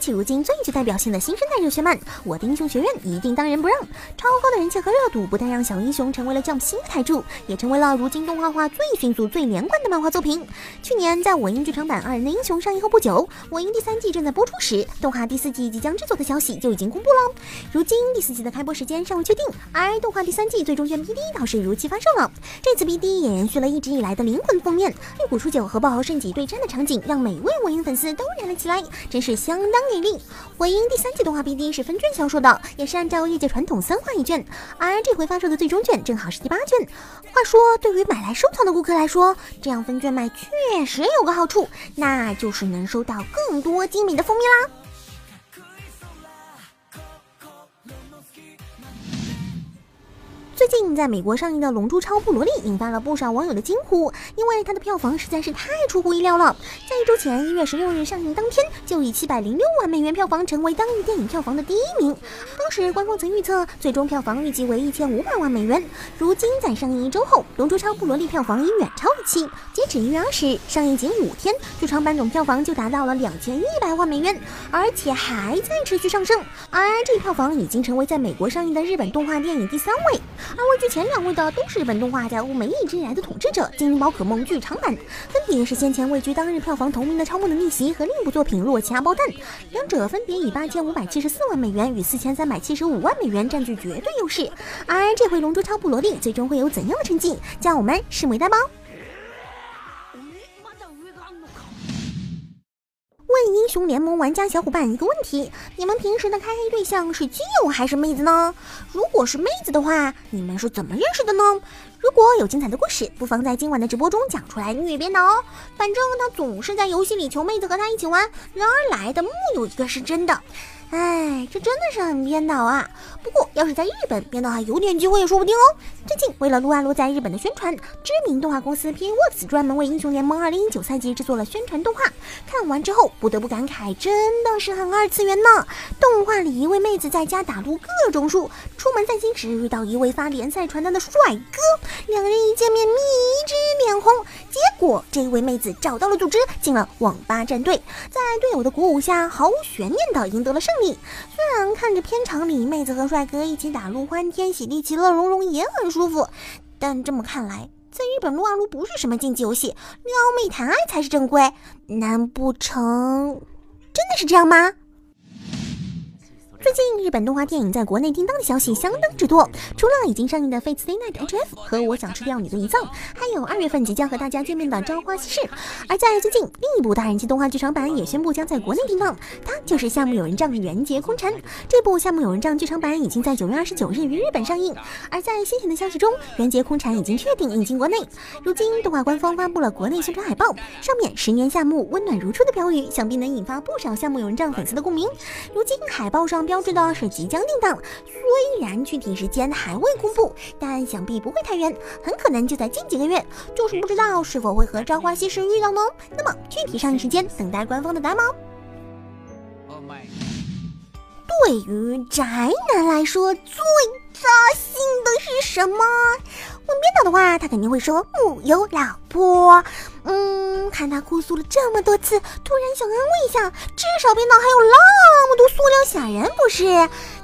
起如今最具代表性的新生代热血漫，我的英雄学院一定当仁不让。超高的人气和热度，不但让小英雄成为了 Jump 新的台柱，也成为了如今动画化最迅速、最连贯的漫画作品。去年在我英剧场版《二人的英雄》上映后不久，我英第三季正在播出时，动画第四季即将制作的消息就已经公布了。如今第四季的开播时间尚未确定，而动画第三季最终卷 BD 倒是如期发售了。这次 BD 也延续了一直以来的灵魂封面，绿谷初九和爆豪圣己对战的场景，让每位我英粉丝都燃了起来，真是相当给力。火影第三季动画 BD 是分卷销售的，也是按照业界传统三画一卷，而这回发售的最终卷正好是第八卷。话说，对于买来收藏的顾客来说，这样分卷卖确实有个好处，那就是能收到更多精美的封面啦。最近在美国上映的《龙珠超布罗利》引发了不少网友的惊呼，因为它的票房实在是太出乎意料了。在一周前，一月十六日上映当天，就以七百零六万美元票房成为当日电影票房的第一名。当时官方曾预测最终票房预计为一千五百万美元。如今在上映一周后，《龙珠超布罗利》票房已远超预期。截止一月二十日，上映仅五天，剧场版总票房就达到了两千一百万美元，而且还在持续上升。而这一票房已经成为在美国上映的日本动画电影第三位。而位居前两位的都是日本动画在欧美一直以来的统治者，《精灵宝可梦》剧场版分别是先前位居当日票房同名的《超梦的逆袭》和另一部作品《洛奇阿包蛋》，两者分别以八千五百七十四万美元与四千三百七十五万美元占据绝对优势。而这回《龙珠超布罗利》最终会有怎样的成绩，将我们拭目以待吧。雄联盟玩家小伙伴一个问题：你们平时的开黑对象是基友还是妹子呢？如果是妹子的话，你们是怎么认识的呢？如果有精彩的故事，不妨在今晚的直播中讲出来虐编的哦。反正他总是在游戏里求妹子和他一起玩，然而来的木有一个是真的。哎，这真的是很编导啊！不过要是在日本，编导还有点机会也说不定哦。最近为了撸啊撸在日本的宣传，知名动画公司 PA Works 专门为英雄联盟2019赛季制作了宣传动画。看完之后不得不感慨，真的是很二次元呢。动画里一位妹子在家打撸各种树，出门散心时遇到一位发联赛传单的帅哥，两人一见面迷之脸红。结果这位妹子找到了组织，进了网吧战队，在队友的鼓舞下，毫无悬念的赢得了胜里。虽然看着片场里妹子和帅哥一起打撸，欢天喜地，其乐融融，也很舒服，但这么看来，在日本撸啊撸不是什么竞技游戏，撩妹谈爱才是正规，难不成真的是这样吗？最近日本动画电影在国内订单的消息相当之多，除了已经上映的《Fate Stay Night H F》和《我想吃掉你的胰脏》，还有二月份即将和大家见面的《朝花夕拾》。而在最近，另一部大人气动画剧场版也宣布将在国内订档，它就是《夏目友人帐缘结空蝉》。这部《夏目友人帐》剧场版已经在九月二十九日于日本上映。而在先前的消息中，《缘结空蝉》已经确定引进国内。如今，动画官方发布了国内宣传海报，上面“十年夏目温暖如初”的标语，想必能引发不少《夏目友人帐》粉丝的共鸣。如今，海报上。标志的是即将定档，虽然具体时间还未公布，但想必不会太远，很可能就在近几个月。就是不知道是否会和《朝花夕拾》遇到呢？那么具体上映时间，等待官方的答吗？对于宅男来说，最是什么？问编导的话，他肯定会说木有老婆。嗯，看他哭诉了这么多次，突然想安慰一下，至少编导还有那么多塑料小人，不是？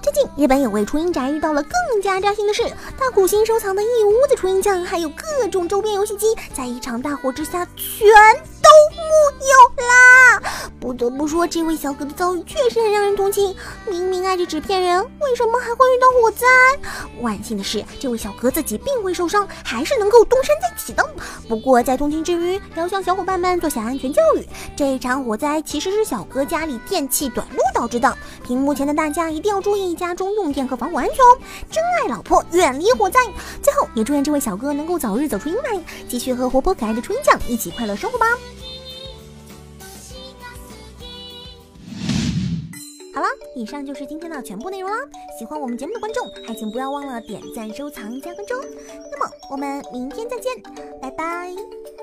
最近日本有位初音宅遇到了更加扎心的事，他苦心收藏的一屋子初音酱，还有各种周边游戏机，在一场大火之下全！不得不说，这位小哥的遭遇确实很让人同情。明明爱着纸片人，为什么还会遇到火灾？万幸的是，这位小哥自己并未受伤，还是能够东山再起的。不过在同情之余，要向小伙伴们做下安全教育：这场火灾其实是小哥家里电器短路导致的。屏幕前的大家一定要注意家中用电和防火安全哦！珍爱老婆，远离火灾。最后也祝愿这位小哥能够早日走出阴霾，继续和活泼可爱的初音酱一起快乐生活吧。以上就是今天的全部内容啦。喜欢我们节目的观众，还请不要忘了点赞、收藏、加关注。那么我们明天再见，拜拜。